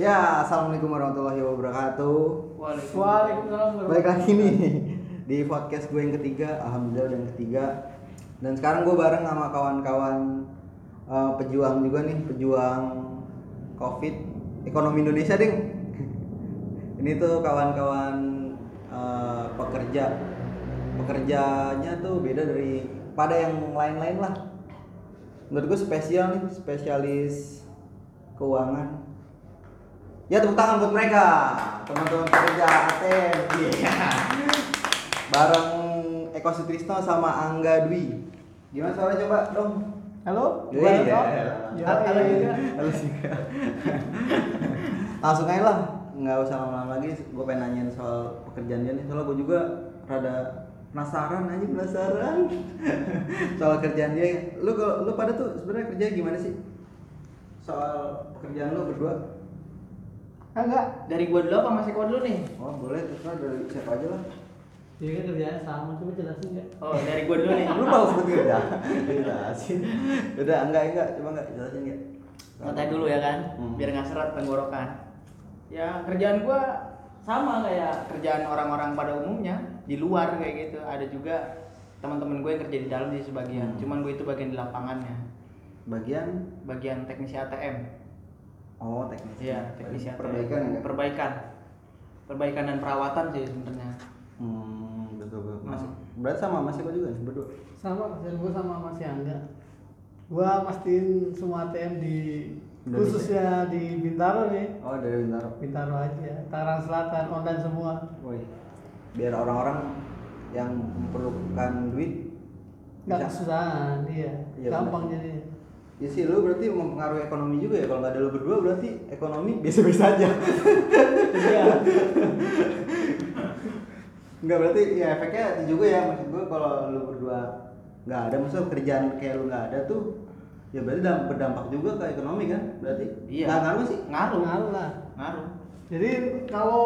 Ya, assalamualaikum warahmatullahi wabarakatuh. Waalaikumsalam Baik lagi nih di podcast gue yang ketiga, alhamdulillah udah yang ketiga. Dan sekarang gue bareng sama kawan-kawan eh, pejuang juga nih, pejuang COVID ekonomi Indonesia ding. Ini tuh kawan-kawan eh, pekerja, pekerjanya tuh beda dari pada yang lain-lain lah. Menurut gue spesial nih, spesialis keuangan. Ya tepuk tangan buat mereka, teman-teman pekerja ATM. Iya. Bareng Eko Sutrisno sama Angga Dwi. Gimana suaranya coba dong? Halo, Iya. Halo, iya. Halo juga. Halo juga. Langsung aja lah, nggak usah lama-lama lagi. Gue pengen nanyain soal pekerjaan dia nih. Soalnya gue juga rada penasaran aja penasaran soal kerjaan dia. Lu kalau lu pada tuh sebenarnya kerja gimana sih? Soal pekerjaan lu berdua? Enggak, dari gua dulu apa masih gua dulu nih? Oh boleh terserah dari siapa aja lah. Iya kan kerjanya sama, coba jelasin enggak? Oh, dari gua dulu nih. Lu mau sebut kerja? Jelasin. Udah enggak enggak, coba enggak jelasin enggak. Ngetes dulu ya kan, Hmm. biar nggak seret tenggorokan. Ya kerjaan gua sama kayak kerjaan orang-orang pada umumnya di luar kayak gitu. Ada juga teman-teman gue yang kerja di dalam sih sebagian. Hmm. Cuman gue itu bagian di lapangannya, Bagian bagian teknisi ATM. Oh teknis. Iya, teknisi ATM. Perbaikan enggak? Perbaikan. Perbaikan dan perawatan sih sebenarnya. Hmm, betul betul. Mas, Hmm. berarti sama Mas Eko juga nih berdua. Sama kerjaan gua sama Mas Angga. Gua pastiin semua ATM di Indonesia. khususnya di Bintaro nih. Oh dari Bintaro. Bintaro aja, Tangerang Selatan, online semua. Woi. Biar orang-orang yang memerlukan duit Enggak bisa- kesusahan, iya. Iya, Gampang jadi. Ya sih lu berarti mempengaruhi ekonomi juga ya kalau nggak ada lu berdua berarti ekonomi biasa-biasa aja. Iya. Enggak berarti ya efeknya itu juga ya maksud gua kalau lu berdua nggak ada maksudnya kerjaan kayak lu nggak ada tuh ya berarti damp- berdampak juga ke ekonomi kan berarti Iya. nggak ngaruh sih Ngaruh. Ngaruh lah. Ngaruh. Jadi kalau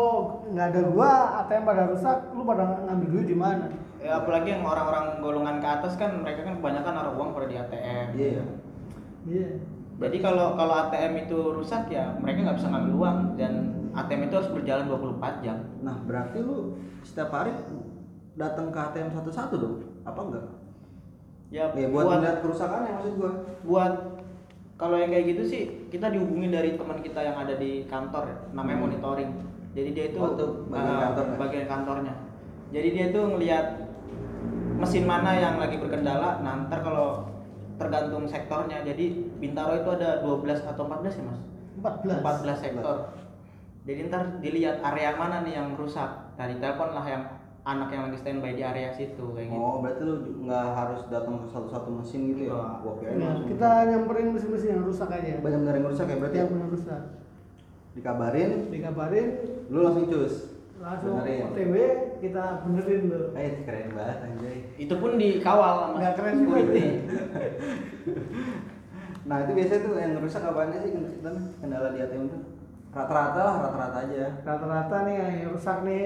nggak ada gua, ATM pada rusak, lu pada ngambil duit di mana? Ya, apalagi yang orang-orang golongan ke atas kan mereka kan kebanyakan naruh uang pada di ATM. iya ya Iya. Jadi kalau kalau ATM itu rusak ya mereka nggak bisa ngambil uang dan ATM itu harus berjalan 24 jam. nah berarti lu setiap hari datang ke ATM satu-satu dong apa enggak Ya, ya buat melihat kerusakannya maksud gua buat kalau yang kayak gitu sih kita dihubungin dari teman kita yang ada di kantor ya, namanya Hmm. monitoring. Jadi dia itu Oh, itu bagian ah, kantornya? bagian kantornya. Jadi dia tuh ngelihat mesin mana yang lagi berkendala. Nah, ntar kalau tergantung sektornya. Jadi Bintaro itu ada 12 atau 14 ya, Mas? 14. 14 sektor. Jadi ntar dilihat area mana nih yang rusak. Dari telepon lah yang anak yang lagi standby di area situ kayak gitu. oh berarti lu nggak harus datang ke satu-satu mesin gitu ya Nggak. gua kira Nah, langsung kita nyamperin mesin-mesin yang rusak aja. banyak benar yang rusak ya berarti Yang benar rusak. dikabarin Dikabarin, lu langsung cus langsung. OTW kita benerin tuh. Eh keren banget anjay Itu pun dikawal sama Nggak keren juga security. Nah itu biasanya tuh yang rusak apaan sih kendala, kendala di ATM tuh? Rata-rata lah, rata-rata aja. Rata-rata nih yang rusak nih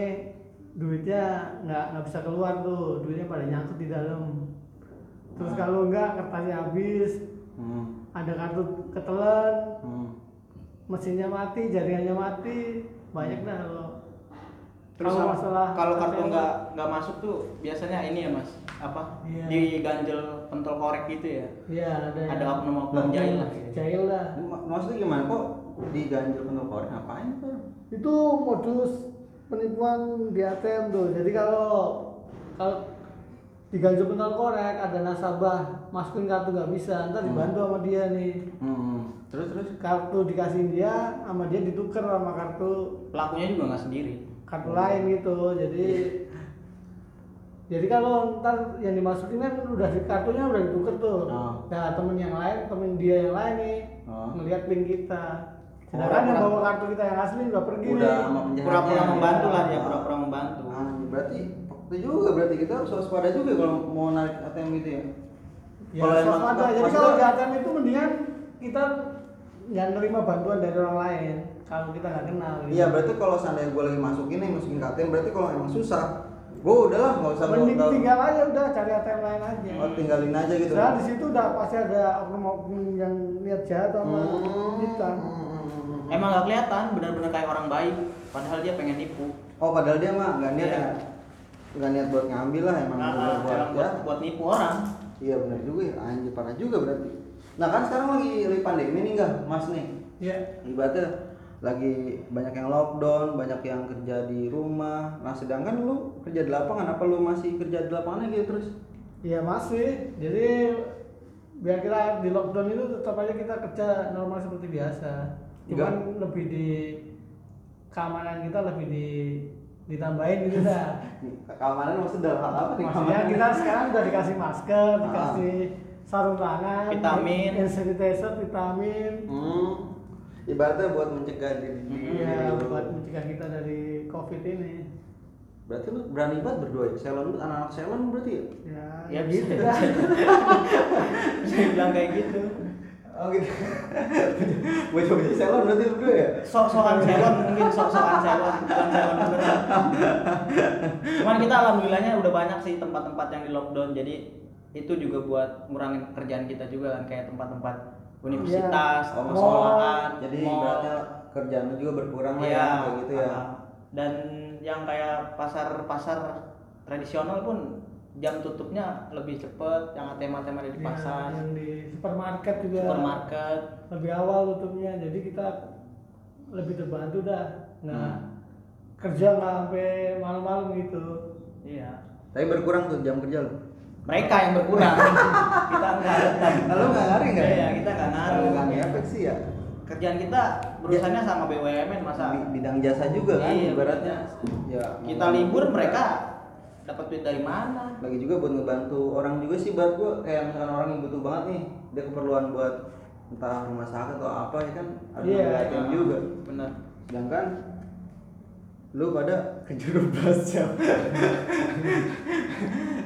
duitnya nggak nggak bisa keluar tuh, duitnya pada nyangkut di dalam. Terus Ah. kalau enggak kertasnya habis, Hmm. ada kartu ketelan, Hmm. mesinnya mati, jaringannya mati, banyak dah kalau Terus kalau masalah kalau kartu nggak nggak masuk tuh biasanya ini ya mas apa Iya. diganjel pentol korek gitu ya Iya ada ada yang- oknum-oknum jahil lah. Jahil lah. Mak- Maksudnya gimana kok diganjel penuh korek ngapain tuh? Itu modus penipuan di ATM tuh. Jadi kalau kalau diganjel pental korek ada nasabah masukin kartu nggak bisa, ntar Hmm. dibantu sama dia nih. Hmm. Terus terus. Kartu dikasih dia sama dia ditukar sama kartu pelakunya juga nggak sendiri kartu lain gitu. Jadi jadi kalau ntar yang dimasukin kan udah di kartunya udah ditukar tuh. Oh. Nah temen yang lain, temen dia yang lain nih Oh. ngeliat pin kita. Oh, Sedangkan yang bawa kartu kita yang asli udah pergi Udah nih. pura-pura membantu lah dia Ah. pura-pura membantu Ah, berarti itu juga berarti kita harus waspada juga kalau mau narik ATM gitu ya. Ya, Kalau swaspada. Jadi kalau di ATM itu mendingan kita nggak nerima bantuan dari orang lain kalau kita nggak kenal. gitu. Iya berarti kalau seandainya gue lagi masukin nih masukin ke ATM berarti kalau emang susah gue udahlah nggak usah Mending tinggal aja udah cari ATM lain aja. Oh, tinggalin aja gitu. Soalnya di situ udah pasti ada oknum-oknum yang niat jahat sama Hmm, kita. hmm, hmm, hmm. emang nggak kelihatan benar-benar kayak orang baik padahal dia pengen nipu oh padahal dia mah nggak niat Iya. ya nggak niat buat ngambil lah emang Nah, buat emang ya buat, buat nipu orang iya benar juga ya anjir parah juga berarti nah kan sekarang lagi lagi pandemi nih enggak mas nih Iya. ibaratnya lagi banyak yang lockdown, banyak yang kerja di rumah. Nah, sedangkan lu kerja di lapangan, apa lu masih kerja di lapangan gitu terus? Iya masih. Jadi biar kita di lockdown itu tetap aja kita kerja normal seperti biasa. Cuman lebih di keamanan kita lebih di ditambahin gitu dah. Keamanan maksudnya dalam hal apa nih? Maksudnya kita sekarang udah dikasih masker, Ah. dikasih sarung tangan, Vitamin. hand sanitizer, vitamin. Hmm, ibaratnya buat mencegah diri. Iya, buat mencegah kita dari covid ini. Berarti lu berani banget berdua ya? Salon lu anak-anak salon berarti ya? Ya, ya gitu bisa dah. bisa dibilang kayak gitu Oh gitu. Bocah-bocah salon berarti lu berdua ya? sok-sokan salon mungkin sok-sokan salon bukan beneran cuman kita alhamdulillahnya udah banyak sih tempat-tempat yang di lockdown jadi itu juga buat ngurangin kerjaan kita juga kan kayak tempat-tempat universitas Iya. Mall. sekolahan Jadi mall. ibaratnya kerjaan lu juga berkurang lah Iya, ya, kayak gitu ya. ah. dan yang kayak pasar-pasar tradisional pun jam tutupnya lebih cepet yang ATM-ATM ada di Ya, pasar yang di supermarket juga supermarket lebih awal tutupnya jadi kita lebih terbantu dah nggak Hmm. kerja nggak sampai malam-malam gitu iya Tapi berkurang tuh jam kerja lu. Mereka yang berkurang. Kita enggak tetap Lalu nggak ngaruh nggak? iya kita nggak ngaruh. Nggak ngefek sih ya. kerjaan kita berurusannya sama BUMN masa? Bi- bidang jasa juga kan Iya, ibaratnya. Ya. kita libur mereka dapat duit dari mana? Lagi juga buat ngebantu orang juga sih buat gua. Kayak misalkan orang yang butuh banget nih dia keperluan buat entah rumah sakit atau apa ya kan? Ada Iya, ngebantuin Ah, juga. Benar sedangkan lu pada kerja 12 jam.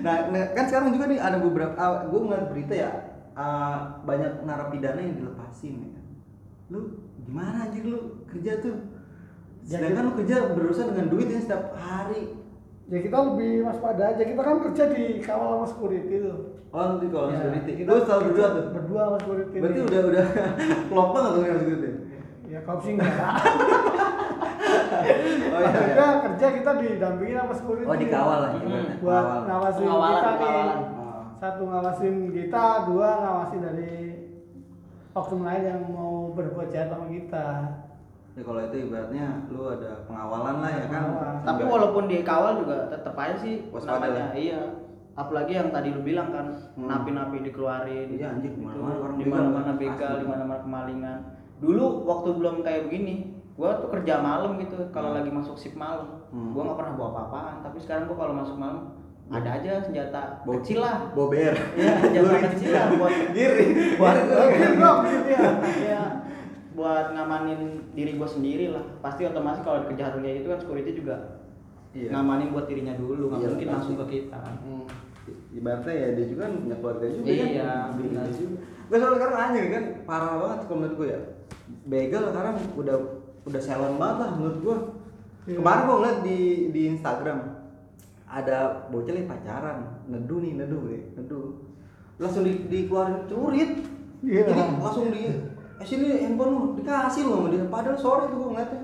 Nah, nah, kan sekarang juga nih ada beberapa ah, gua ngeliat berita ya ah, banyak narapidana yang dilepasin ya. Lu gimana anjir lu kerja tuh? Ya, sedangkan lu kerja berurusan dengan duit yang setiap hari. Ya kita lebih waspada aja. Kita kan kerja di kawal sama security tuh. Oh nanti kalau Ya, security, kita lu selalu berdua tuh. berdua sama security Berarti nih. udah udah klop banget tuh yang security. ya kau sih enggak Oh Pas iya. kerja kerja kita didampingin sama security Oh dikawal lah Hmm. buat ngawasin Pengawalan, kita nih pengawalan. Oh. satu ngawasin kita dua ngawasin dari oknum lain yang mau berbuat jahat sama kita Ya kalau itu ibaratnya lu ada pengawalan lah ya kan. Pengawalan. tapi walaupun dikawal juga tetap aja sih Waspada namanya iya apalagi yang tadi lu bilang kan Hmm. napi-napi dikeluarin Iya, anjir, Gitu. ke mana-mana orang di mana-mana begal di mana-mana kemalingan dulu waktu belum kayak begini gua tuh kerja malam gitu kalau Hmm. lagi masuk shift malam Hmm. gua nggak pernah bawa apa-apaan tapi sekarang gua kalau masuk malam ada aja senjata Bo- kecil lah Bober. Iya, senjata kecil lah buat Giri. buat. Iya. Iya, buat ngamanin diri gue sendiri lah pasti otomatis kalau di kejahatan kayak gitu kan security juga Iya. ngamanin buat dirinya dulu nggak Iya, mungkin pasti. langsung ke kita Hmm. Ibaratnya ya dia juga kan punya keluarga juga Iya, kan. Dia juga. Gak soal sekarang anjir kan parah banget kalau menurut gue ya. Begal sekarang udah udah salon banget lah menurut gue. Iya. Kemarin gue ngeliat di di Instagram ada bocah nih pacaran, neduh nih, neduh deh, neduh. Langsung di, dikeluarin celurit. Iya. Jadi langsung di eh sini handphone lu dikasih lu sama dia. Padahal sore tuh gue ngeliatnya.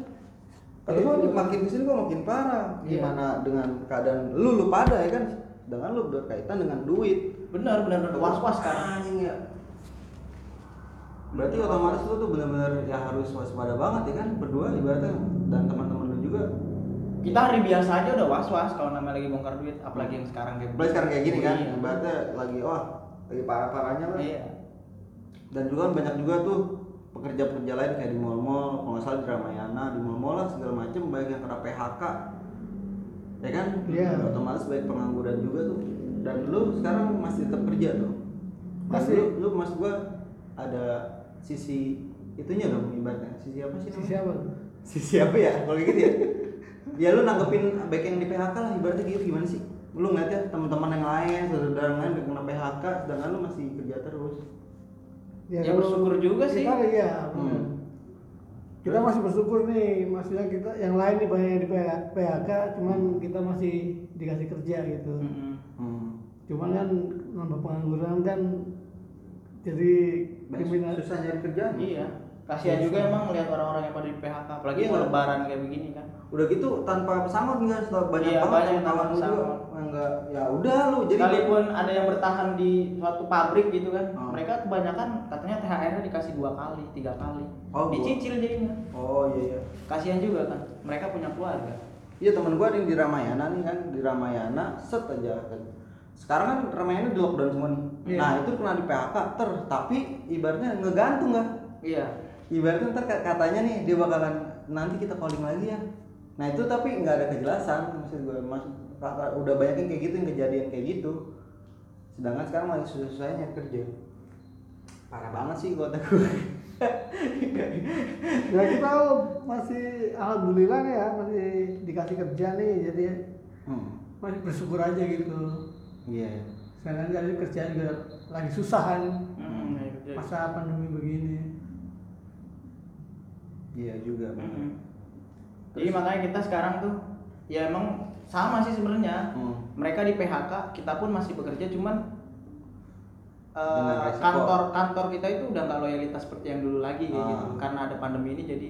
Kata gue Iya. makin ke sini gue makin parah. Iya. Gimana dengan keadaan lu lu pada ya kan? Dengan lu berkaitan dengan duit. benar benar benar was was kan Anjing ya. Berarti otomatis lu tuh benar-benar ya harus waspada banget ya kan berdua ibaratnya dan teman-teman lu juga. kita hari biasa aja udah was was kalau namanya lagi bongkar duit apalagi yang sekarang kayak Apalagi sekarang kayak gini kan, Iya. ibaratnya lagi wah lagi parah-parahnya lah. iya Dan juga kan banyak juga tuh pekerja-pekerja lain kayak di mall-mall, kalau nggak salah di Ramayana, di mall-mall lah segala macem, baik yang kena PHK, ya kan? Iya. Otomatis baik pengangguran juga tuh. Dan lu sekarang masih tetap kerja tuh. Masih. Lu, lu maksud gua ada sisi itunya dong ibaratnya. Sisi apa sih? namanya? siapa Sisi apa ya? Kalau gitu ya? ya lu nanggepin baik yang di PHK lah ibaratnya gitu gimana sih? Lu ngeliatnya teman-teman yang lain, saudara yang lain udah kena PHK, sedangkan lu masih kerja terus. Ya, kalau bersyukur juga sih. kita iya Hmm. kita masih bersyukur nih maksudnya kita yang lain nih banyak yang di PHK cuman kita masih dikasih kerja gitu Mm-mm. Hmm. cuman kan nambah pengangguran kan jadi Banyak susah nyari kerjaan. iya kasihan juga emang ngelihat orang-orang yang pada di PHK apalagi Iya. mau lebaran kayak begini kan udah gitu tanpa pesangon enggak setelah banyak Iya, banget banyak yang kawan lu juga pesangon. enggak ya udah lu jadi sekalipun ada yang bertahan di suatu pabrik gitu kan Oh. mereka kebanyakan katanya THR-nya dikasih dua kali tiga kali Oh, dicicil jadinya oh iya iya kasihan juga kan mereka punya keluarga Iya teman gua ada yang di Ramayana nih kan di Ramayana set aja kan. Sekarang kan Ramayana di lockdown semua nih. Iya. Nah itu kena di PHK ter tapi ibaratnya ngegantung kan. iya Ibaratnya ntar ka- katanya nih dia bakalan nanti kita calling lagi ya. Nah itu tapi nggak ada kejelasan maksud gue mas udah banyak yang kayak gitu yang kejadian kayak gitu. Sedangkan sekarang lagi susah-susahnya kerja. Parah banget sih kota gue. ya kita masih alhamdulillah nih ya masih dikasih kerja nih jadi hmm. masih bersyukur aja gitu Iya. sekarang jadi kerjaan juga lagi susah kan Hmm, kerja. masa pandemi begini Iya juga. Mm-mm. jadi makanya kita sekarang tuh ya emang sama sih sebenarnya Hmm. mereka di PHK kita pun masih bekerja cuman eh, Dengan resiko. kantor kantor kita itu udah nggak loyalitas seperti yang dulu lagi kayak Ah. gitu karena ada pandemi ini jadi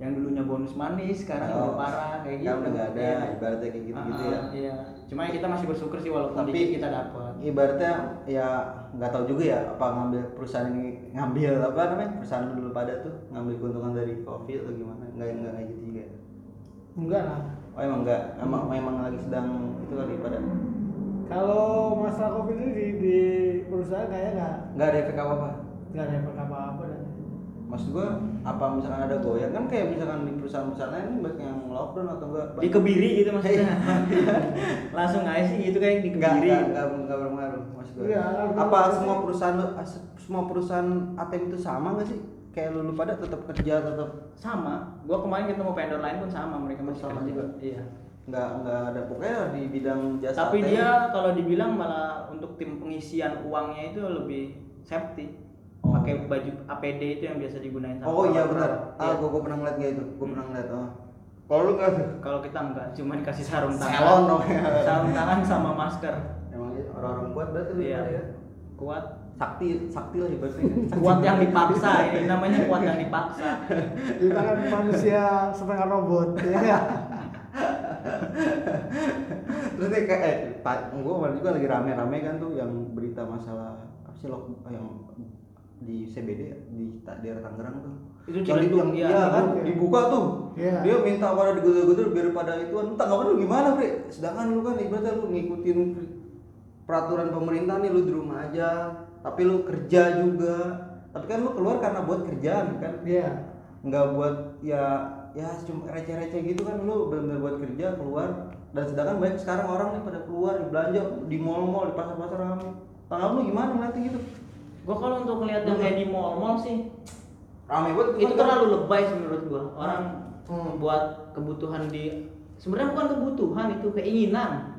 yang dulunya bonus manis sekarang Oh, udah parah kayak gitu. udah nggak ada, Iya. ibaratnya kayak gitu-gitu Ah, ya. iya. Cuma ya kita masih bersyukur sih walaupun Tapi- dikit kita dapat. ibaratnya ya nggak tahu juga ya apa ngambil perusahaan ini ngambil apa namanya perusahaan dulu pada tuh ngambil keuntungan dari covid atau gimana? Nggak nggak kayak gitu juga ya? enggak lah. Oh emang nggak? Emang memang lagi sedang itu kali pada? Kalau masalah covid ini di, di perusahaan kayaknya nggak. Nggak ada efek apa apa nggak ada efek apa apa maksud gua apa misalkan ada goyang kan kayak misalkan di perusahaan-perusahaan lain banyak yang lockdown atau enggak di kebiri gitu maksudnya langsung aja sih gitu kayak di Enggak, kebiri enggak, enggak, enggak berpengaruh maksud gue. Iya, enggak apa semua perusahaan semua perusahaan ATM itu sama nggak sih? Kayak lu, lu pada tetap kerja tetap sama gua kemarin ketemu vendor lain pun sama mereka masih Sama kerja. juga? iya nggak nggak ada pokoknya di bidang jasa tapi ATM. dia kalau dibilang malah untuk tim pengisian uangnya itu lebih safety Oh. pakai baju APD itu yang biasa digunain sama Oh iya benar. Ah, Iya. gua, gua pernah ngeliat kayak itu. Gua pernah ngeliat. Oh. Kalau lu nggak tuh? kalau kita enggak cuma dikasih sarung tangan Selon dong ya. sarung tangan sama masker Emang iya, orang-orang kuat berarti lu iya ya. kuat Sakti, sakti lah ibaratnya. kuat yang dipaksa ini namanya kuat yang dipaksa kita kan manusia setengah robot ya? Terus nih kayak eh, kemarin juga lagi rame-rame kan tuh yang berita masalah apa sih lock yang di CBD ya, di ta- daerah Tangerang tuh. Itu yang, iya, iya kan ya. dibuka tuh. Iya. Dia minta pada digedor-gedor biar pada itu kan tanggapan lu gimana, Bre? Sedangkan lu kan ibaratnya lu ngikutin peraturan pemerintah nih lu di rumah aja, tapi lu kerja juga. Tapi kan lu keluar karena buat kerjaan kan iya nggak buat ya ya cuma receh-receh gitu kan lu benar-benar buat kerja keluar dan sedangkan banyak sekarang orang nih pada keluar belanja di mall-mall di pasar-pasar rame tanggapan lu gimana ngeliatnya gitu gua kalau untuk ngeliat yang kayak di mall-mall sih rame banget itu terlalu lebay sih menurut gua. Orang Hmm. buat kebutuhan di sebenarnya bukan kebutuhan itu keinginan.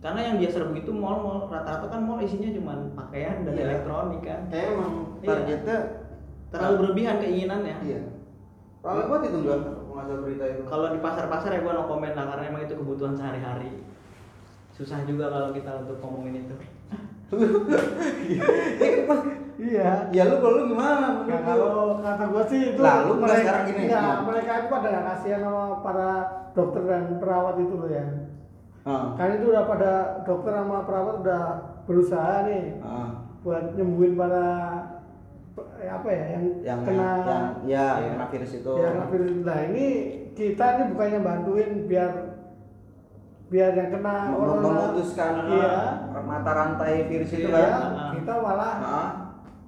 Karena yang biasa begitu mall-mall rata-rata kan mall isinya cuma pakaian dan Iya. elektronik kan. Kayak emang Iya. targetnya terlalu berlebihan keinginannya iya. Rame banget itu enggak masalah berita itu. Kalau di pasar-pasar ya gua no komen lah karena emang itu kebutuhan sehari-hari. Susah juga kalau kita untuk ngomongin itu iya ya lu kalau lu gimana Nah, kalau kata gua sih itu Lah, lu nggak sekarang gini, ya. mereka itu pada kasihan sama para dokter dan perawat itu loh ya. Ah, Kan itu udah pada dokter sama perawat udah berusaha nih ah. buat nyembuhin para eh, apa ya yang, yang kena yang ya Iya. kena virus itu ya kena virus. Nah ini kita ini bukannya bantuin biar biar yang kena Mem- corona memutuskan iya, mata rantai virus itu iya, kan kita malah Ah.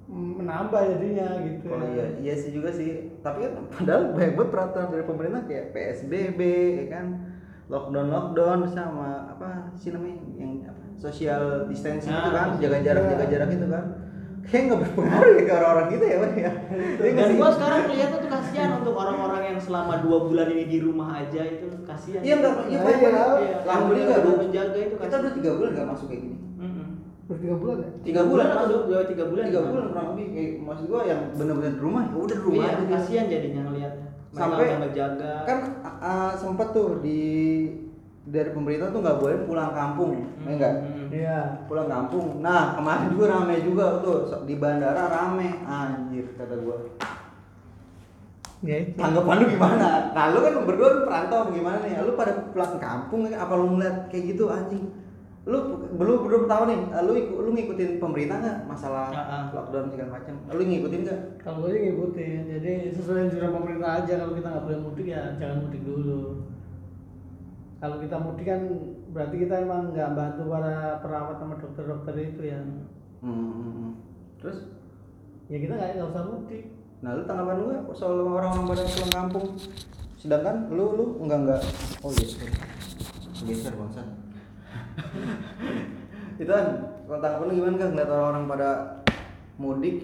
menambah jadinya gitu. Oh iya, iya sih juga sih. Tapi kan padahal banyak banget peraturan dari pemerintah kayak PSBB, ya kan, lockdown lockdown sama apa sih namanya yang apa, social distancing itu kan, Nah, jaga jarak iya. jaga jarak itu kan. Kayak nggak berpengaruh ya ke orang-orang gitu ya, Bang ya. Iya nggak dan sih? gua sekarang melihatnya tuh kasihan untuk orang-orang yang selama dua bulan ini di rumah aja itu kasihan Iya nggak, iya iya, iya. Lah Yang beli nggak lu? menjaga itu Kita kasihan. udah tiga bulan nggak masuk kayak gini. Udah tiga bulan ya? Tiga bulan atau masuk. dua tiga bulan Tiga bulan kurang lebih kayak maksud gua yang bener-bener di rumah, ya udah di rumah iya aja. kasihan jadinya ngelihatnya mereka Sampai- udah ngejaga kan sempet tuh di dari pemerintah tuh nggak boleh pulang kampung ya enggak Hmm. Iya. pulang kampung. Nah kemarin juga rame juga tuh di bandara rame. Anjir kata gua. Ya itu. tanggapan lu gimana? Nah lu kan berdua lu perantau gimana nih? Lu pada pulang kampung apa lu ngeliat kayak gitu anjing? Lu belum belum tahu nih lu lu ngikutin pemerintah nggak masalah Ah, ah. lockdown segala macam? Lu ngikutin nggak? Kalau gue sih ngikutin, jadi sesuai anjuran pemerintah aja. Kalau kita nggak boleh mudik ya jangan mudik dulu. Kalau kita mudik kan berarti kita emang nggak bantu para perawat sama dokter-dokter itu ya. Hmm, hmm, hmm. terus Ya kita nggak nggak usah mudik. Nah, lu tanggapan lu nggak soal orang-orang pada pulang kampung? Sedangkan lu lu enggak enggak. Oh iya. Geser bangsa. Itu kan kalau tanggapan lu gimana kan ngeliat orang-orang pada mudik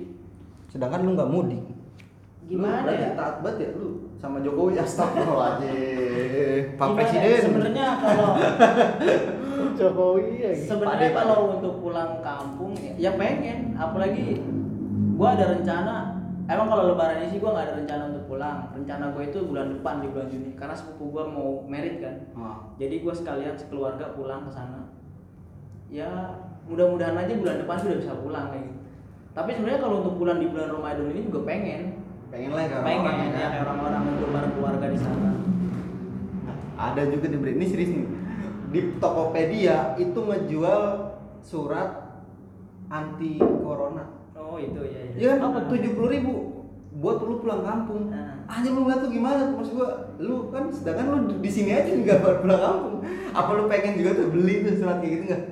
sedangkan lu nggak mudik. Gimana lu ya? taat banget ya lu sama Jokowi astagfirullahaladzim. Pak Gimana? Presiden. Sebenarnya kalau Jokowi ya. gitu. sebenarnya kalau untuk pulang kampung ya, ya pengen, apalagi gua ada rencana. Emang kalau lebaran ini sih gua nggak ada rencana untuk pulang. Rencana gua itu bulan depan di bulan Juni karena sepupu gua mau merit kan. Oh. Jadi gua sekalian sekeluarga pulang ke sana. Ya mudah-mudahan aja bulan depan sudah bisa pulang kayak gitu. Tapi sebenarnya kalau untuk pulang di bulan Ramadan ini juga pengen. Pengen lah kayak pengen orang-orang ya kayak orang-orang ngumpul bareng keluarga di sana. Ada juga di ini serius nih. Di Tokopedia itu ngejual surat anti corona. Oh itu ya. ya. Iya kan tujuh puluh ribu buat lu pulang kampung. Nah. Aja lu ngeliat tuh gimana? Maksud gua, lu kan sedangkan lu di- sini aja nggak buat pulang kampung. Apa lu pengen juga tuh beli tuh surat kayak gitu nggak?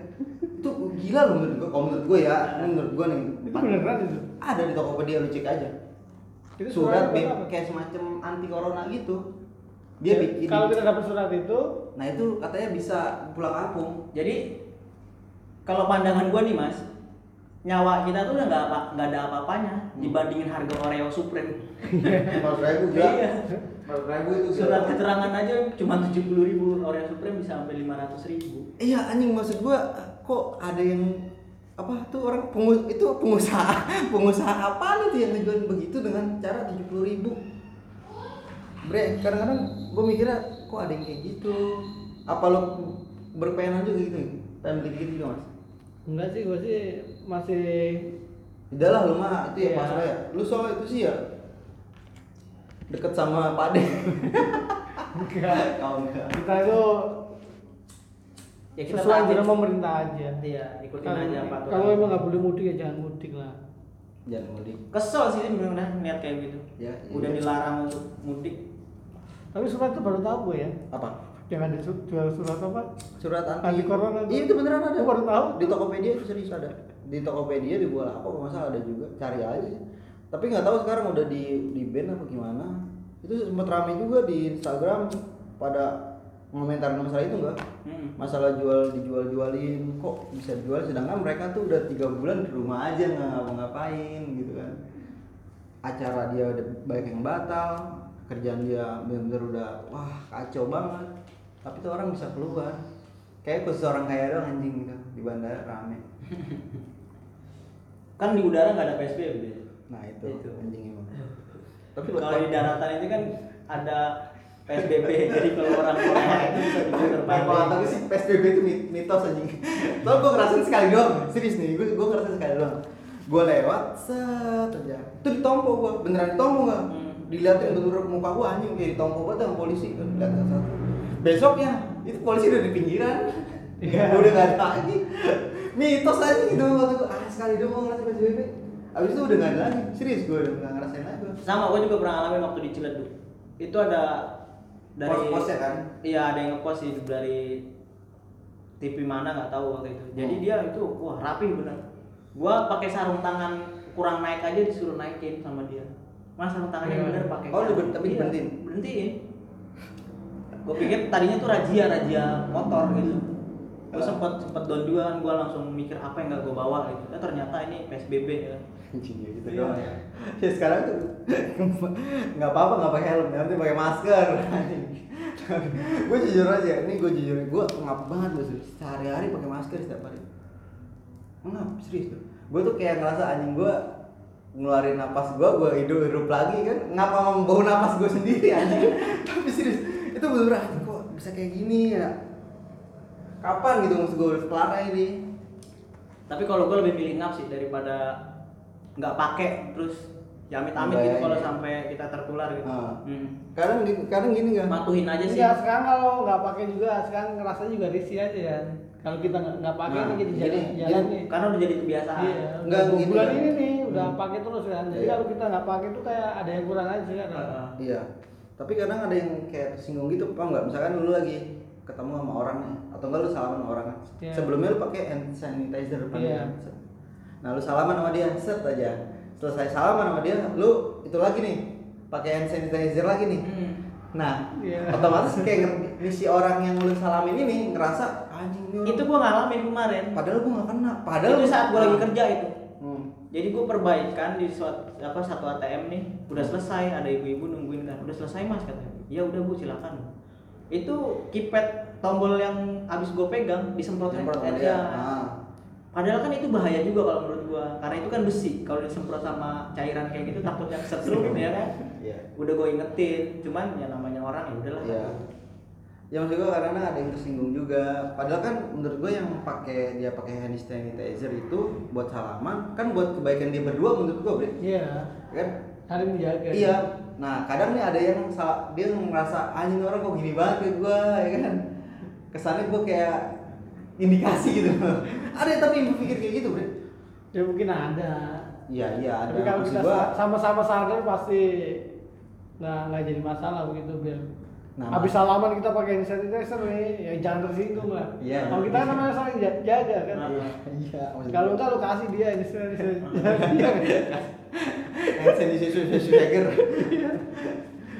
Itu gila lu menurut gua. Kalau menurut gua ya, ini menurut gua nih. Itu beneran itu. Ada di Tokopedia lu cek aja. Itu Surat apa? kayak semacam anti corona gitu. Dia Ya, bikin. Kalau kita dapat surat itu, Nah itu katanya bisa pulang kampung. Jadi kalau pandangan gua nih mas, nyawa kita tuh udah nggak apa nggak ada apa-apanya dibandingin harga Oreo Supreme. Lima ribu Iya. Lima ribu itu Surat keterangan aja cuma tujuh puluh ribu, Oreo Supreme bisa sampai lima ratus ribu. Iya anjing maksud gua kok ada yang apa tuh orang pengu, itu pengusaha pengusaha apa itu yang ngejual begitu dengan cara tujuh puluh ribu? Bre kadang-kadang gua mikirnya kok ada yang kayak gitu? Apa lo berpengen juga gitu? Pengen beli gitu juga mas? Enggak sih gue sih masih udah lah lu mah itu ya Iya. pas ya. Lu soal itu sih ya deket sama Pak De. Enggak. kau enggak. Kita itu Ya kita sesuai anjuran pemerintah aja. Iya, ikutin Kalau- aja aturan. Kalau emang nggak boleh mudik ya jangan mudik lah. jangan mudik Kesel sih bener-bener niat kayak gitu. Ya, Udah iya. dilarang untuk mudik. Tapi surat itu baru tahu gue ya. apa Jangan jual surat apa? surat anti, Anti corona iya itu beneran ada baru tahu. di Tokopedia itu serius ada di Tokopedia di bola apa kalau nggak salah ada juga cari aja sih tapi nggak tahu sekarang udah di di ban apa gimana itu sempat rame juga di Instagram pada komentar masalah itu enggak Hmm. masalah jual dijual jualin kok bisa jual sedangkan mereka tuh udah tiga bulan di rumah aja nggak ngapa-ngapain gitu kan. Acara dia udah banyak yang batal kerjaan dia bener-bener udah wah kacau banget. Tapi tuh orang bisa keluar. Kayak khusus orang kaya doang anjing gitu. Di bandara rame. Kan di udara nggak ada PSBB. Bel. nah itu, Itu. anjing emang. Tapi Kalau di daratan itu kan ada PSBB, jadi kalau orang Korea itu bisa kalau gue sih PSBB itu mit- mitos anjing. Soalnya gue ngerasain sekali doang, serius nih, gue gue ngerasain sekali doang. Gue lewat, set aja. Itu ditompo gue, beneran ditompo nggak? Hmm. Diliatin bener muka gue anjing, kayak ditompo banget sama polisi. Lihat satu. Besoknya itu polisi udah di pinggiran, Iya. udah nggak ada lagi. Mitos aja gitu waktu gue, ah sekali doang gue ngerasain PSBB. Abis itu udah nggak ada lagi, serius gue udah nggak ngerasain lagi. Sama, gue juga pernah ngalamin waktu di Ciledug. Itu ada dari Pos-posnya kan? Iya, ada yang ngepost sih dari TV mana nggak tahu waktu itu. Jadi Hmm. dia itu wah rapi bener. Gua pakai sarung tangan kurang naik aja disuruh naikin sama dia. Mas sarung tangannya Iya. bener pakai. Oh, lu ber- tapi Iya? Berhentiin. Gue pikir tadinya tuh razia razia motor gitu. Gue sempet sempet down juga kan, gue langsung mikir apa yang gak gue bawa gitu. Eh, ternyata ini PSBB ya. Anjing ya gitu doang ya. Ya sekarang tuh nggak apa-apa nggak pakai helm, penting pakai masker. gue jujur aja, ini gue jujur, gue ngap banget gue serius. Sehari-hari pakai masker setiap hari. Ngap serius tuh. Gue tuh kayak ngerasa anjing gue ngeluarin napas gue, gue hidup hidup lagi kan. Ngapa mau bau napas gue sendiri anjing. Tapi serius, itu bener anjing kok bisa kayak gini ya. kapan gitu maksud gue udah kelar aja ini Tapi kalau gue lebih milih ngap sih daripada nggak pakai terus ya amit-amit Nggak, gitu kalau iya. sampai kita tertular gitu. Ah. Hmm. kadang gini kadang gini kan Matuhin aja sih. Iya, sekarang kalau nggak pakai juga, sekarang ngerasa juga risih aja ya. Kalau kita nggak nggak pakai Nah, ini jadi jadi- jalan, jalan nih. Karena udah jadi kebiasaan. Iya, Nggak, gini bulan kan. ini nih udah Hmm. pakai terus kan. Jadi Iya. kalau kita nggak pakai itu kayak ada yang kurang aja kan. Heeh. iya tapi kadang ada yang kayak tersinggung gitu paham nggak misalkan lu lagi ketemu sama orang nih atau enggak lu salaman sama orang kan Iya. sebelumnya lu pakai hand sanitizer depan Iya. dia set. Nah lu salaman sama dia set aja selesai salaman sama dia lu itu lagi nih pakai hand sanitizer lagi nih Hmm. nah Iya. otomatis kayak si orang yang lu salamin ini ngerasa anjing ini orang Itu gua ngalamin kemarin. padahal gua gak kena padahal itu saat gua lagi kerja itu. hmm. Jadi gue perbaikan di suat, apa satu ATM nih, udah selesai, ada ibu-ibu nungguin kan, udah selesai mas katanya. Ya udah bu silakan. Itu kipet tombol yang abis gue pegang disemprot Semprot aja. dia. Ah. Padahal kan itu bahaya juga kalau menurut gua, karena itu kan besi. Kalau disemprot sama cairan kayak gitu takutnya kesetrum ya kan. Iya. Udah gue ingetin, cuman ya namanya orang ya udahlah. Iya. Ya maksud gue karena ada yang tersinggung juga. Padahal kan menurut gue yang pakai dia pakai hand sanitizer itu buat salaman kan buat kebaikan dia berdua menurut gue, Bre. Iya. Kan? Saling menjaga. Iya. Nah, kadang nih ada yang salah, dia merasa anjing orang kok gini banget ke gue, ya kan? Kesannya gue kayak indikasi gitu. ada yang tapi yang berpikir kayak gitu, Bre. Ya mungkin ada. Iya, iya ada. Tapi kalau kita gua, sama-sama sadar pasti nggak nggak jadi masalah begitu biar. Nah, Habis salaman kita pakai hand sanitizer nih, ya jangan tersinggung lah. Iya. Kalau kita kan namanya saling ja- jaga kan. Iya. Iya, Kalau enggak lu kasih dia hand sanitizer. Iya. hand sanitizer.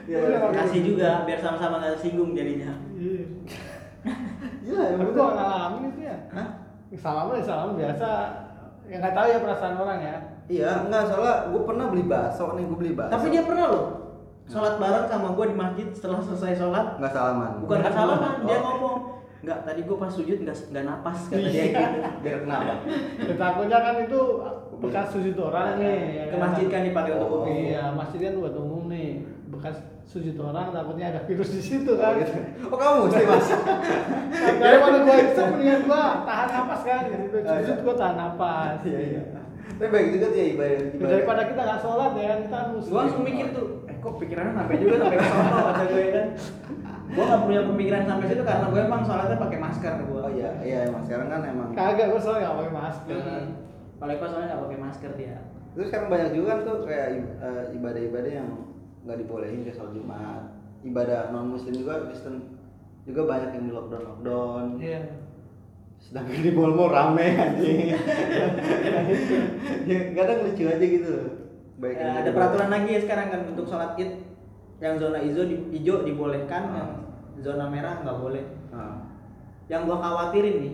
Iya, iya. Kasih juga biar sama-sama nggak tersinggung jadinya. Iya. Iya, yang Tapi gua ngalamin itu ya. Hah? Salaman ya salaman biasa. Ya nggak tahu ya perasaan orang ya. Iya, enggak soalnya gue pernah beli bakso nih, gue beli bakso. Tapi dia pernah loh sholat bareng sama gua di masjid setelah selesai sholat. nggak salaman. Bukan nggak salaman, dia Oh. ngomong Enggak, tadi gua pas sujud nggak nggak napas kata dia gitu. Biar kenapa? Ya, takutnya kan itu bekas sujud orang nih. ya Ke masjid kan dipakai untuk Oh. umum. Iya, masjid kan buat umum nih. Bekas sujud orang takutnya ada virus di situ Oh, kan. gitu. oh kamu mesti mas. Daripada gua itu mendingan gua tahan napas kan situ. Oh, iya. Sujud gua tahan napas. Iya iya. Tapi baik juga tuh ya ibadah. Ya, ibadah. daripada kita nggak sholat ya kan kita muslim. Gua langsung mikir tuh, eh kok pikirannya sampai juga sampai sono kata gue kan. Gua nggak punya pemikiran sampai situ karena gue emang sholatnya pakai masker gua. Oh iya iya emang sekarang kan emang. Kagak gua soalnya nggak pakai masker. Hmm. Kalau Eko soalnya nggak pakai masker dia. Terus sekarang banyak juga kan tuh kayak eh, ibadah-ibadah yang nggak dibolehin kayak sholat Jumat. Ibadah non muslim juga Kristen juga banyak yang di lockdown lockdown. Iya. Sedangkan di mall-mall rame anjing. ya, kadang lucu aja gitu. Baik Ya, ada peraturan lagi ya sekarang kan untuk sholat id yang zona hijau di, hijau dibolehkan, Ah. yang zona merah nggak boleh. Ah, Yang gua khawatirin nih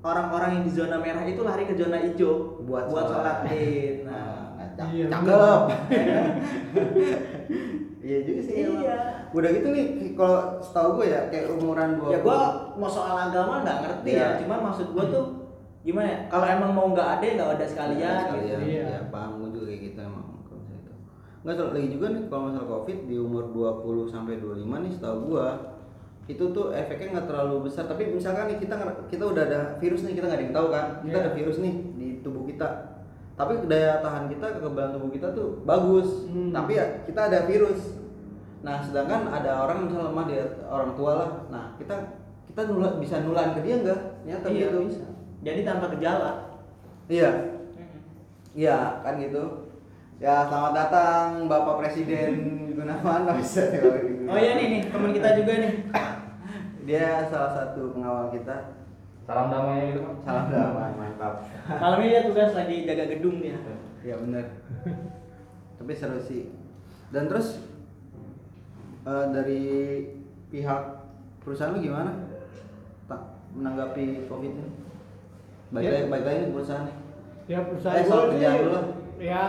orang-orang yang di zona merah itu lari ke zona hijau Buat buat sholat. id. Nah, nah, cak- Iya, cakep. Iya juga sih. emang. Iya. Udah gitu nih kalau setahu gue ya kayak umuran 20. ya gua mau soal agama nggak ngerti Iya. ya, cuman maksud gua tuh gimana ya? Kalau emang mau nggak ada nggak ada sekalian. sekalian. gitu. Iya. Ya, paham gue juga kayak gitu emang kalau misalnya itu. Enggak soal lagi juga nih kalau masalah Covid di umur 20 sampai 25 nih setahu gua itu tuh efeknya nggak terlalu besar tapi misalkan nih kita kita udah ada virus nih kita nggak ada yang tahu kan kita Iya. ada virus nih di tubuh kita tapi daya tahan kita kekebalan tubuh kita tuh bagus Hmm. tapi ya kita ada virus nah sedangkan ada orang misalnya lemah dia orang tua lah nah kita kita nula, bisa nulan ke dia nggak nyata Iya gitu bisa. Jadi tanpa gejala. iya Iya kan gitu. Ya selamat datang Bapak Presiden Gunawan Oh, bisa ya, Oh iya nih nih teman kita juga nih. Dia salah satu pengawal kita. Salam damai gitu kan. Salam damai mantap. Malam ini dia tugas lagi jaga gedung dia. Ya benar. Tapi seru sih. Dan terus eh, dari pihak perusahaan lu gimana? Tak menanggapi covid ini? Baik Ya. baik lagi perusahaan nih. Ya perusahaan Eh, soal sih, kerjaan dulu. Ya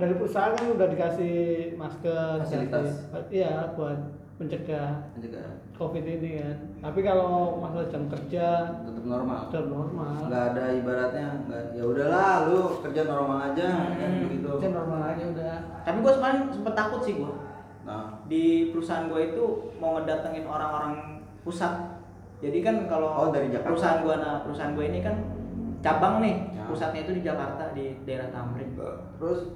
dari perusahaan kan udah dikasih masker, Fasilitas. Iya buat mencegah Juga covid ini kan. Tapi kalau masalah jam kerja tetap normal. tetap normal. nggak ada ibaratnya nggak ya udahlah lu kerja normal aja kan Hmm, begitu Jam normal aja udah. Tapi gue kemarin sempet takut sih gue nah di perusahaan gue itu mau ngedatengin orang-orang pusat Jadi kan kalau Oh, dari Jakarta. perusahaan gua nah perusahaan gua ini kan cabang nih. Ya. Pusatnya itu di Jakarta di daerah Tamrin. Terus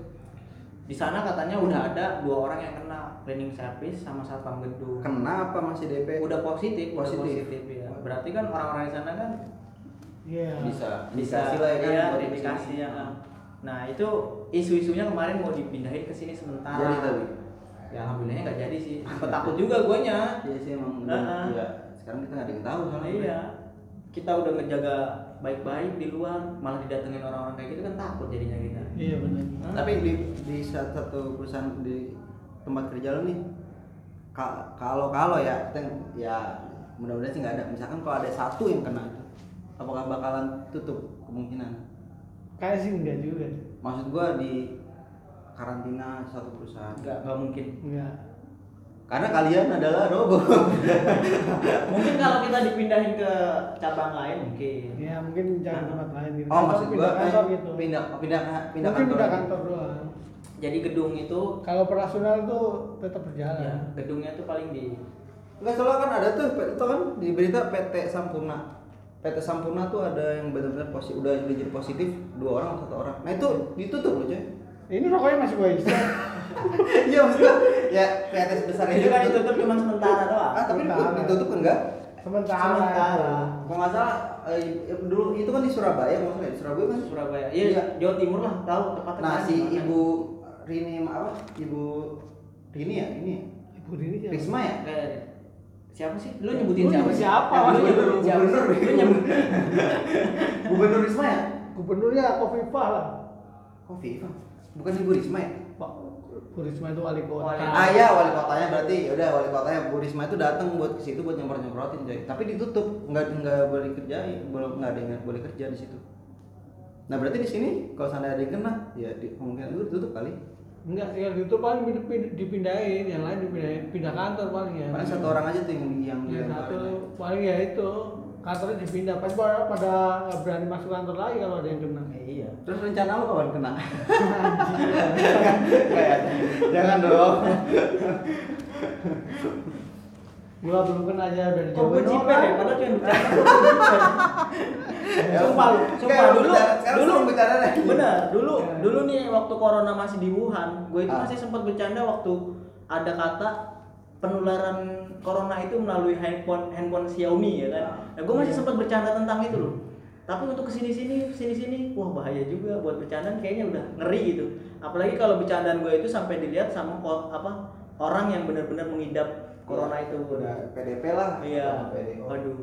Di sana katanya udah ada dua orang yang kena cleaning service sama satpam gedung. kena apa masih DP? Udah positif, udah Positif. positif ya. Berarti kan orang-orang di sana kan Iya. bisa bisa lah ya kan iya, ke sini. ya. Nah itu isu-isunya kemarin mau dipindahin ke sini sementara. Jadi tadi. Ya alhamdulillahnya nggak jadi sih. Sempet takut juga guanya. Iya sih emang. Heeh. Iya. Sekarang kita nggak ada yang tahu soalnya. Iya. Kita udah ngejaga baik-baik di luar, malah didatengin orang-orang kayak gitu kan takut jadinya kita. Iya benar. Tapi di di saat satu perusahaan di tempat kerja lo nih, ka- kalau kalau ya, ya mudah-mudahan sih nggak ada. Misalkan kalau ada satu yang kena itu, apakah bakalan tutup kemungkinan? Kayak sih enggak juga. Maksud gua di karantina satu perusahaan. nggak nggak mungkin. Enggak. Karena kalian adalah robo. mungkin kalau kita dipindahin ke cabang lain mungkin. Ya mungkin jangan tempat lain gitu. oh maksud pindah gua kantor eh, gitu. pindah pindah pindah mungkin kantor. pindah kantor doang. Jadi gedung itu Kalau operasional tuh tetap berjalan. ya, gedungnya tuh paling di Enggak soalnya kan ada tuh itu kan di berita PT Sampurna. PT Sampurna tuh ada yang benar-benar positif udah udah jadi positif dua orang atau satu orang. Nah itu ditutup loh coy. Ini rokoknya masih gue isi. Iya maksud gua ya PT sebesar itu kan ditutup cuma sementara doang. Ah tapi Sementara. ditutup enggak? Sementara. Sementara. Kalau nggak salah eh, dulu itu kan di Surabaya maksudnya di Surabaya kan. Surabaya. Iya, Iya. Jawa Timur lah, tahu tepatnya. Nah kan si mana. ibu Rini apa? Ibu Rini ya ini ya? Ibu ini siapa? Risma ya? Eh, siapa sih? Lu nyebutin siapa? siapa? Eh, Lu Gubernur, nyebutin siapa? gubernur. Lu nyebut Gubernur Risma ya? Gubernurnya Kofifah lah. Viva. Bukan Ibu Risma ya? Bu Risma itu wali kota. Wali- Ah iya wali kotanya berarti ya udah wali kotanya Bu Risma itu datang buat ke situ buat nyemprot nyemprotin coy. Tapi ditutup nggak nggak boleh kerjain belum nggak ada yang boleh kerja di situ. Nah berarti di sini kalau seandainya ada yang kena ya di, kemungkinan itu ditutup kali. Enggak sih kalau itu paling pindah- pindah- dipindahin, yang lain dipindahin, pindah kantor paling ya. Paling satu orang aja tuh yang yang Ya yang satu paling ya itu kantornya dipindah. Pasti pada, pada nggak berani masuk kantor lagi kalau ada yang kena. Eh, iya. Terus rencana lo kapan kena? Kayak, jangan dong. Gua belum kena aja udah Kok gue dijauhin jiper ya? Padahal cuma gua jiper? Sumpah, lu, sumpah dulu, bicara- dulu bicara lagi. Bener, dulu, Ya. dulu nih waktu corona masih di Wuhan, gue itu Ah. masih sempat bercanda waktu ada kata penularan corona itu melalui handphone handphone Xiaomi ya kan. Nah, gue masih Iya. sempat bercanda tentang itu loh. Tapi untuk ke sini sini, ke sini sini, wah bahaya juga buat bercandaan kayaknya udah ngeri gitu. Apalagi kalau bercandaan gue itu sampai dilihat sama apa orang yang benar-benar mengidap corona itu. Udah PDP lah. Iya. PDO. Waduh,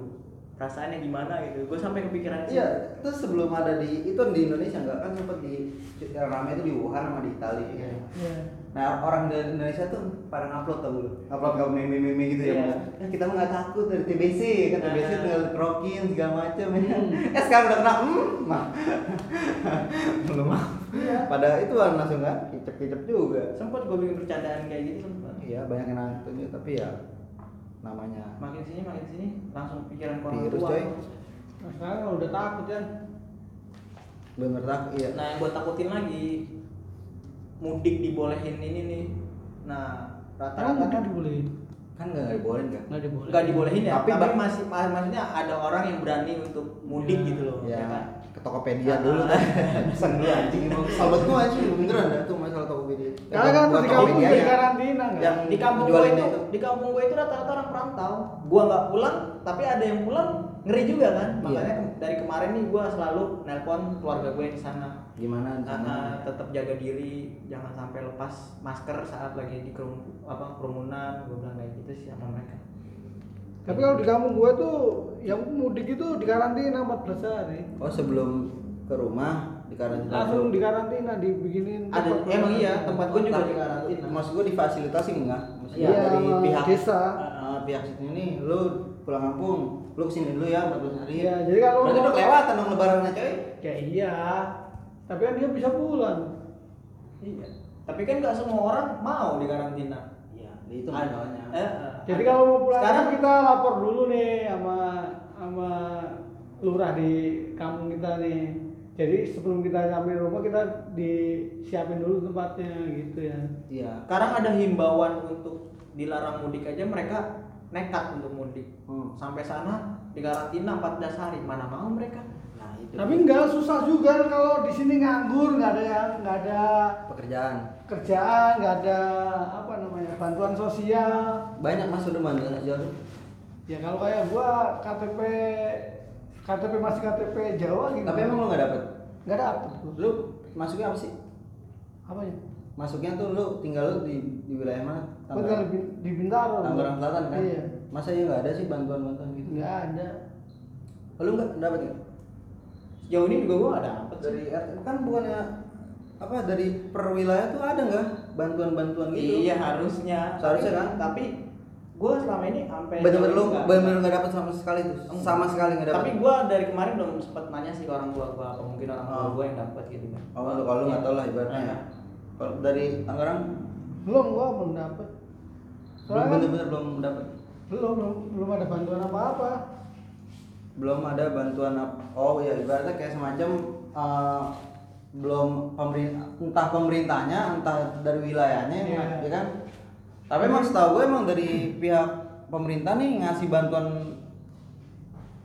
perasaannya gimana gitu. Gue sampai kepikiran sih. Iya, terus sebelum ada di itu di Indonesia enggak kan sempat di yang ramai itu di Wuhan sama di Italia. Iya. Iya. Nah orang di Indonesia tuh pada ngupload tau lu, upload kamu meme meme gitu ya. Iya. Ya, kita mah nggak takut dari TBC, kan TBC Nah. tinggal krokin segala macam ya. Eh sekarang udah kena, hmm, mah belum mah. Iya. Pada itu kan langsung kan, kicep kicep juga. Sempat gue bikin bercandaan kayak gitu sempat. Iya banyak yang nangkep tapi ya namanya Makin sini makin sini langsung pikiran ke orang virus tua. coy. Nah, sekarang udah takut kan. Bener tak iya. Nah yang gue takutin lagi mudik dibolehin ini nih. Nah rata-rata kan dibolehin? Kan nggak dibolehin kan? Nggak dibolehin. nggak dibolehin ya, Tapi tapi, masih ma- maksudnya ada orang yang berani untuk mudik Ya. gitu loh, Ya, ya kan? Ke Tokopedia Ah. dulu kan. Pesan dulu anjing emang. Sahabat gua anjing beneran dah tuh masalah Tokopedia. Karena kan Buat di kampung di karantina kan. Yang Di kampung gue jualin itu, itu. di kampung gue itu rata-rata orang perantau. Gua nggak pulang, tapi ada yang pulang ngeri juga kan. Iya. Makanya dari kemarin nih gua selalu nelpon keluarga gue di sana. Gimana di sana? Karena tetap jaga diri, jangan sampai lepas masker saat lagi di kerum, apa kerumunan. Gue bilang kayak gitu sih sama mereka. Tapi kalau di kampung gua tuh yang mudik itu di karantina 14 hari. Oh sebelum ke rumah di karantina. Langsung di karantina dibikinin Ada emang iya tempat gue juga di karantina. Maksud gua difasilitasi enggak? Maksudnya Iya, dari pihak desa. Eh, pihak situ nih lu pulang kampung, lu ke sini dulu ya 14 hari. Iya, jadi kalau Berarti mau- udah kelewatan dong lebarannya coy. Ya iya. Tapi kan dia bisa pulang. Iya. Tapi kan nggak semua orang mau di karantina. Iya, itu masalahnya. Eh, eh, Jadi kalau mau pulang sekarang kita lapor dulu nih sama sama lurah di kampung kita nih. Jadi sebelum kita sampai rumah kita disiapin dulu tempatnya gitu ya. Iya. sekarang ada himbauan untuk dilarang mudik aja mereka nekat untuk mudik Hmm. sampai sana dikarantina 14 hari mana mau mereka nah itu Tapi enggak susah juga kalau di sini nganggur, nggak ada yang nggak ada Pekerjaan. Kerjaan, nggak ada apa namanya bantuan sosial. Banyak masuk rumah nggak jauh. Ya kalau kayak gua KTP KTP masih KTP Jawa gimana? Tapi emang lo nggak dapet? nggak dapet gua. Lu masuknya apa sih? Apanya? Masuknya tuh lu tinggal lu di, di wilayah mana? Tinggal di, di Bintaro. Tangerang Selatan kan? Iya. Masa ya nggak ada sih bantuan-bantuan gitu? Nggak ada. Lu nggak dapet nggak? sejauh ini juga gua nggak dapet. Dari RT kan bukannya apa dari per wilayah tuh ada nggak bantuan-bantuan gitu? iya harusnya Seharusnya Tapi- kan? tapi gua selama ini sampai Bener-bener lu ini nggak- bener-bener nggak dapet sama sekali tuh. Sama sekali nggak dapet. tapi gua dari kemarin belum sempat nanya sih ke orang tua gua apa mungkin orang tua Oh. gua yang dapat gitu kan Oh, lu kalau lu nggak tahu lah ibaratnya. Nah, ya. Kalau dari Tangerang Belum gua belum dapet. belum Soalnya kan bener-bener belum dapet. belum, belum belum ada bantuan apa-apa. belum ada bantuan apa oh ya ibaratnya kayak semacam eh, belum pemerintah entah pemerintahnya entah dari wilayahnya Iya. ya kan tapi emang setahu gue emang dari pihak pemerintah nih ngasih bantuan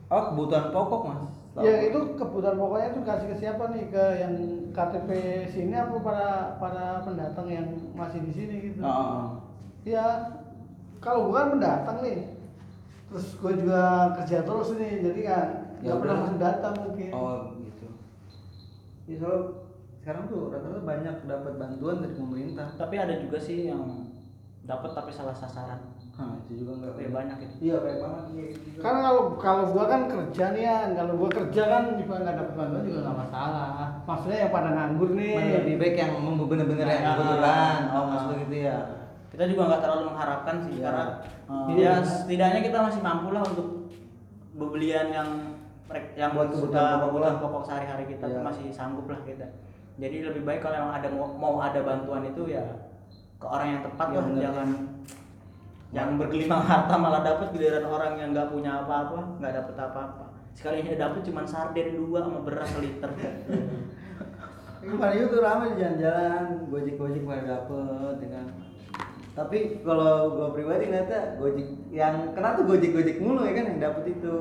oh kebutuhan pokok mas Setahu Ya gue. itu kebutuhan pokoknya tuh kasih ke siapa nih ke yang KTP sini apa para para pendatang yang masih di sini gitu. Oh. Ya kalau bukan pendatang nih, terus gue juga kerja terus nih, jadi kan Ya nggak pernah udah. masuk data mungkin. oh gitu ya soalnya sekarang tuh rata-rata banyak dapat bantuan dari pemerintah tapi ada juga sih yang dapat tapi salah sasaran Hah, itu juga nggak Kayak banyak itu iya banyak banget iya, gitu. Kan kalau kalau gua kan kerja nih ya, kalau gua kerja kan juga nggak dapat bantuan juga nggak masalah. Maksudnya yang pada nganggur nih. Mana lebih baik yang memang bener-bener yang Nah, kebetulan oh ah. maksud gitu ya kita juga nggak terlalu mengharapkan sih Iya. karena ya setidaknya kita masih mampu lah untuk pembelian yang yang Buat kebutuhan pokok pokok sehari-hari kita Iya. tuh masih sanggup lah kita. Jadi lebih baik kalau emang ada mau, mau ada bantuan itu ya ke orang yang tepat Iya, lah. bener. jangan jangan bergelimang harta malah dapat giliran orang yang nggak punya apa-apa nggak dapet apa-apa. Sekalinya dapet cuma sarden dua sama beras liter. Kemarin itu ramai di jalan-jalan gojek gojek pada dapet ya kan? Tapi kalau gua pribadi ngeliatnya gojek yang kena tuh gojek gojek mulu ya kan yang dapet itu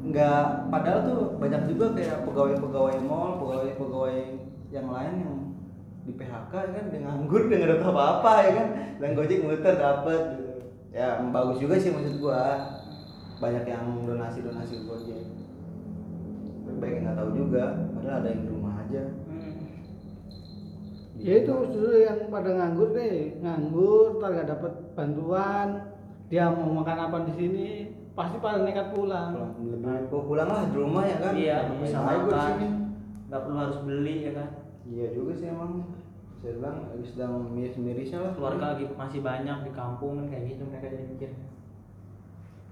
nggak padahal tuh banyak juga kayak pegawai-pegawai mall pegawai-pegawai yang lain yang di PHK ya kan dengan nganggur dengan dapet apa-apa ya kan. Dan gojek muter dapet. Gitu ya bagus juga sih maksud gua. Banyak yang donasi donasi gojek. Tapi baik nggak tahu juga padahal ada yang di rumah aja. Ya itu justru yang pada nganggur nih, nganggur, nggak dapat bantuan, dia mau makan apa di sini, pasti pada nekat pulang. pulang gua pulang lah di rumah ya kan? Iya Ngapain bisa di makan. nggak perlu harus beli ya kan? Iya juga sih emang. Saya bilang lagi sedang miris-mirisnya lah. Keluarga lagi masih banyak di kampung kan kayak gitu mereka jadi mikir.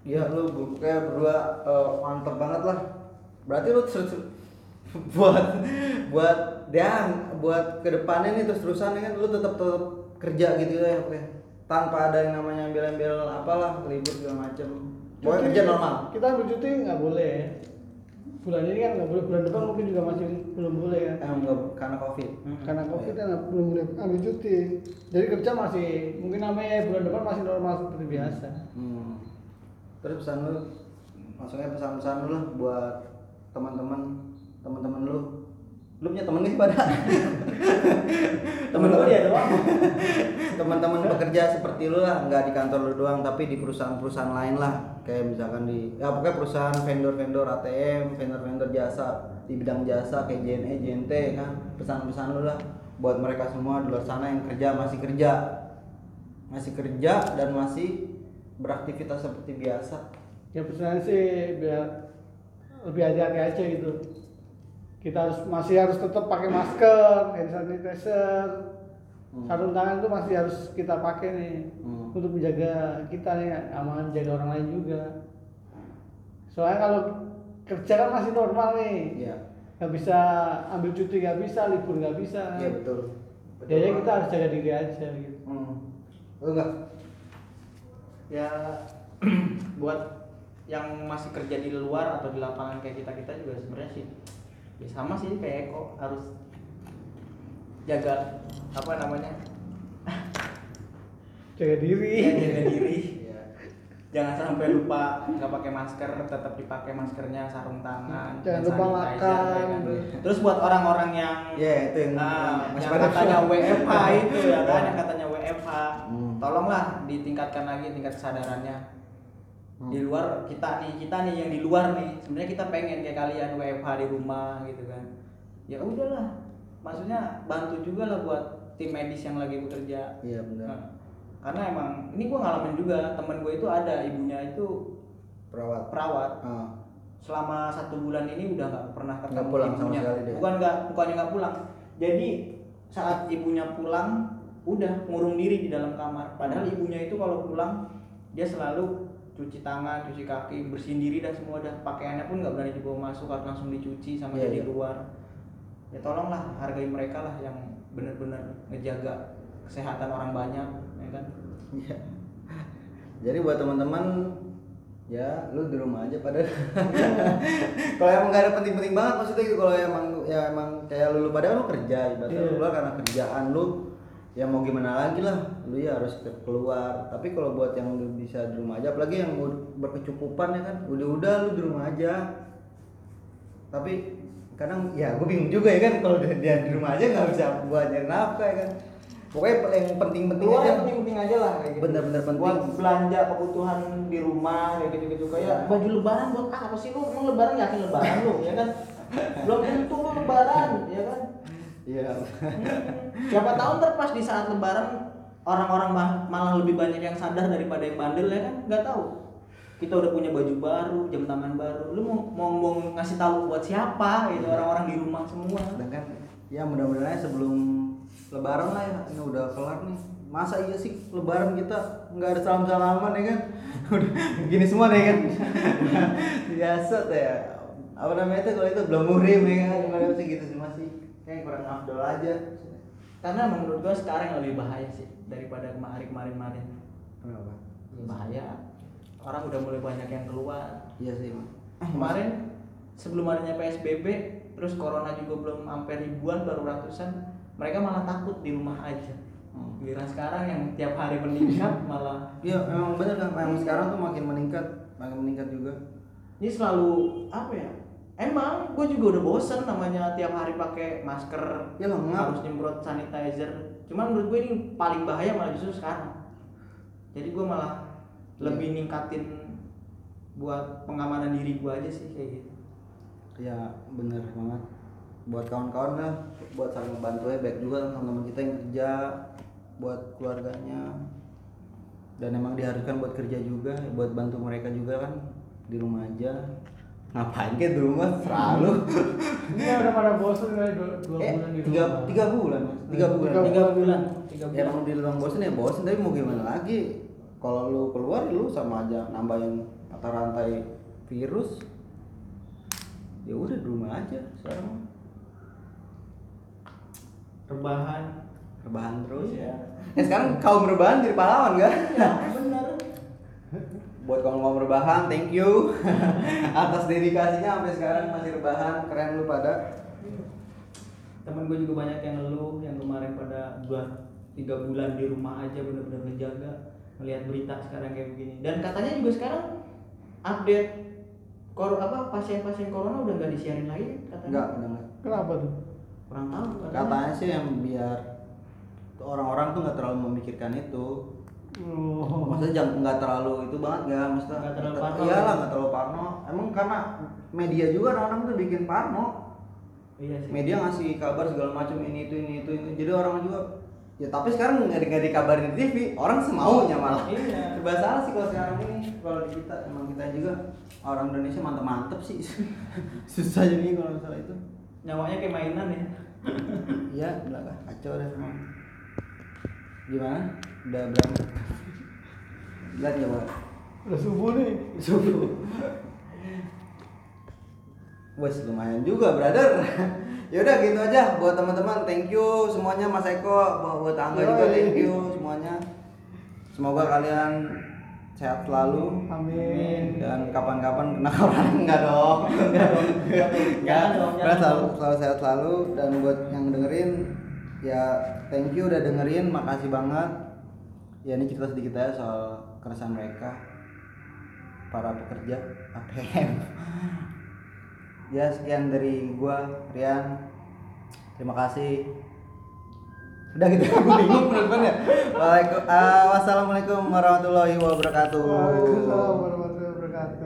Iya lu kayak berdua eh, mantep banget lah. Berarti lu terus buat buat dia buat ke depannya nih terus terusan kan lu tetap tetap kerja gitu ya oke tanpa ada yang namanya ambil-ambil apalah libur segala macem Cuti- kerja normal Kita ambil cuti nggak boleh. Bulan ini kan nggak boleh, bulan depan mungkin juga masih belum boleh kan. eh, enggak, karena covid Karena covid kan nggak- belum boleh ambil cuti. Jadi kerja masih mungkin namanya bulan depan masih normal seperti biasa. Hmm. Terus pesan lu, maksudnya pesan-pesan lu lah buat teman-teman, teman-teman lu. Lu punya temen nih pada? temen gue dia doang teman-teman bekerja seperti lu lah, nggak di kantor lu doang, tapi di perusahaan-perusahaan lain lah. Kayak misalkan di, ya pokoknya perusahaan vendor-vendor ATM, vendor-vendor jasa di bidang jasa kayak JNE, JNT kan. Pesan-pesan lu lah buat mereka semua di luar sana yang kerja masih kerja, masih kerja dan masih beraktivitas seperti biasa. Ya pesannya sih biar lebih hati-hati aja gitu. Kita harus masih harus tetap pakai masker, hand sanitizer, Hmm. sarung tangan itu masih harus kita pakai nih Hmm. untuk menjaga kita nih aman menjaga orang lain juga. Soalnya kalau kerja kan masih normal nih, Iya. nggak bisa ambil cuti nggak bisa, libur nggak bisa. Iya betul. Jadi kita harus jaga diri aja gitu. Hmm. Enggak? ya buat yang masih kerja di luar atau di lapangan kayak kita kita juga sebenarnya sih ya sama sih kayak Eko harus jaga apa namanya Jaga diri. ya, jaga diri Iya. jangan sampai lupa nggak pakai masker tetap dipakai maskernya sarung tangan Jangan lupa makan. ya kan. terus buat orang-orang yang ya itu yang Nah, masih yang katanya. WFH itu ya kan, yang katanya WFH. Hmm. Tolonglah ditingkatkan lagi tingkat kesadarannya. Hmm. Di luar kita nih, kita nih yang di luar nih, sebenarnya kita pengen kayak kalian WFH di rumah gitu kan. Ya udahlah. Maksudnya bantu juga lah buat tim medis yang lagi bekerja. iya benar Nah, karena emang ini gua ngalamin juga, temen gue itu ada ibunya itu perawat perawat Ah. selama satu bulan ini udah nggak pernah ketemu Nggak pulang sama ibunya. sekali deh. Bukan nggak, bukannya nggak pulang. Jadi saat ibunya pulang, udah ngurung diri di dalam kamar. Padahal ibunya itu kalau pulang dia selalu cuci tangan, cuci kaki, bersihin diri dan semua dah pakaiannya pun nggak berani dibawa masuk harus langsung dicuci sama Iya, dia di iya. luar. Ya tolonglah hargai mereka lah yang benar-benar ngejaga kesehatan orang banyak, ya kan? Iya. Jadi buat teman-teman ya lu di rumah aja pada kalau emang gak ada penting-penting banget maksudnya gitu kalau emang ya emang kayak lu, lu pada lu kerja ibaratnya Iya. lu keluar karena kerjaan lu ya mau gimana lagi lah. Lu ya harus ke- keluar. Tapi kalau buat yang lu bisa di rumah aja apalagi yang berkecukupan ya kan. Udah-udah lu di rumah aja. Tapi kadang ya gue bingung juga ya kan kalau dia, dia di rumah aja nggak bisa buat nyari nafkah ya kan. Pokoknya yang penting-penting aja. yang penting-penting aja lah kayak gitu. Bener-bener penting. buat belanja kebutuhan di rumah kayak gitu-gitu. Kayak baju lebaran buat apa sih lu? Emang lebaran yakin lebaran lu? Ya kan. Belum tentu lu lebaran ya kan iya. Siapa tahu ntar pas di saat lebaran orang-orang ma- malah lebih banyak yang sadar daripada yang bandel ya kan? Nggak tahu. Kita udah punya baju baru jam tangan baru. Lu mau mau, mau ngasih tahu buat siapa? Gitu orang-orang di rumah semua. Sedangkan ya mudah-mudahan sebelum lebaran lah ya. Ini udah kelar nih. Masa iya sih lebaran kita nggak ada salam salaman ya kan? Udah gini semua nih kan? Biasa tuh ya. Apa namanya itu kalau itu? Belum muhrim ya kan? Gimana sih gitu sih masih kayak kurang afdol aja. Karena menurut gua sekarang yang lebih bahaya sih daripada kemarin kemarin kemarin kenapa bahaya. Orang udah mulai banyak yang keluar. Iya sih kemarin sebelum adanya psbb terus corona juga belum sampai ribuan baru ratusan mereka malah takut di rumah aja. Hmm. giliran sekarang yang tiap hari meningkat malah iya memang bener kan memang sekarang tuh makin meningkat makin meningkat juga. Ini selalu apa ya emang gue juga udah bosen namanya tiap hari pakai masker ya lengap harus nyemprot sanitizer. Cuman menurut gue ini paling bahaya malah justru sekarang. Jadi gue malah Iya. lebih ningkatin buat pengamanan diri gue aja sih kayak gitu. Ya bener banget. Buat kawan-kawan lah buat saling membantu ya baik juga teman-teman kita yang kerja buat keluarganya. Dan emang diharuskan buat kerja juga buat bantu mereka juga kan di rumah aja ngapain kayak di rumah? Selalu. Ini udah pada bosan kali dua, dua eh bulan di tiga rumah. tiga bulan Mas. tiga Tiga bulan. tiga bulan. tiga ya bulan emang di ruang bosan ya bosan tapi mau gimana lagi? Kalau lu keluar lu sama aja nambahin mata rantai virus. Ya udah di rumah aja sekarang. Rebahan. Rebahan terus. Ya ya sekarang kaum rebahan jadi pahlawan kan? Ya bener buat kaum rebahan thank you. Atas dedikasinya sampai sekarang masih rebahan keren lu pada. Temen gue juga banyak yang ngeluh yang kemarin pada dua tiga bulan di rumah aja bener-bener ngejaga melihat berita sekarang kayak begini. Dan katanya juga sekarang update kor apa pasien-pasien corona udah nggak disiarin lagi katanya. Enggak udah enggak Kenapa tuh? kurang tahu katanya. katanya sih yang biar orang-orang tuh nggak terlalu memikirkan itu Oh. maksudnya jangan nggak terlalu itu banget nggak maksudnya Nggak terlalu parno. iyalah nggak terlalu parno. Emang karena media juga orang-orang tuh bikin parno. Iya sih. Media ngasih kabar segala macam ini itu ini itu ini jadi orang juga ya tapi sekarang nggak nggak dikabarin di TV orang semaunya malah. Iya. serba salah sih kalau sekarang ini kalau di kita emang kita juga orang Indonesia mantep mantep sih. Susah jadi kalau misalnya itu. Nyawanya kayak mainan ya. Iya belakang kacau deh. semua gimana? Udah berapa? Lihat ya Pak. Udah subuh nih. subuh. Wes lumayan juga brother. Ya udah gitu aja. Buat teman-teman thank you semuanya Mas Eko. Buat, Angga juga thank you semuanya. Semoga kalian sehat selalu. Amin. dan kapan-kapan kena corona enggak dong. Enggak dong. Selalu, selalu sehat selalu. Dan buat yang dengerin ya thank you udah dengerin makasih banget. Ya ini cerita sedikit aja soal keresahan mereka. Para pekerja ATM ya sekian dari gua Rian. Terima kasih. Udah gitu aku bingung ya. Waalaikum- ah, wassalamualaikum warahmatullahi wabarakatuh. Waalaikumsalam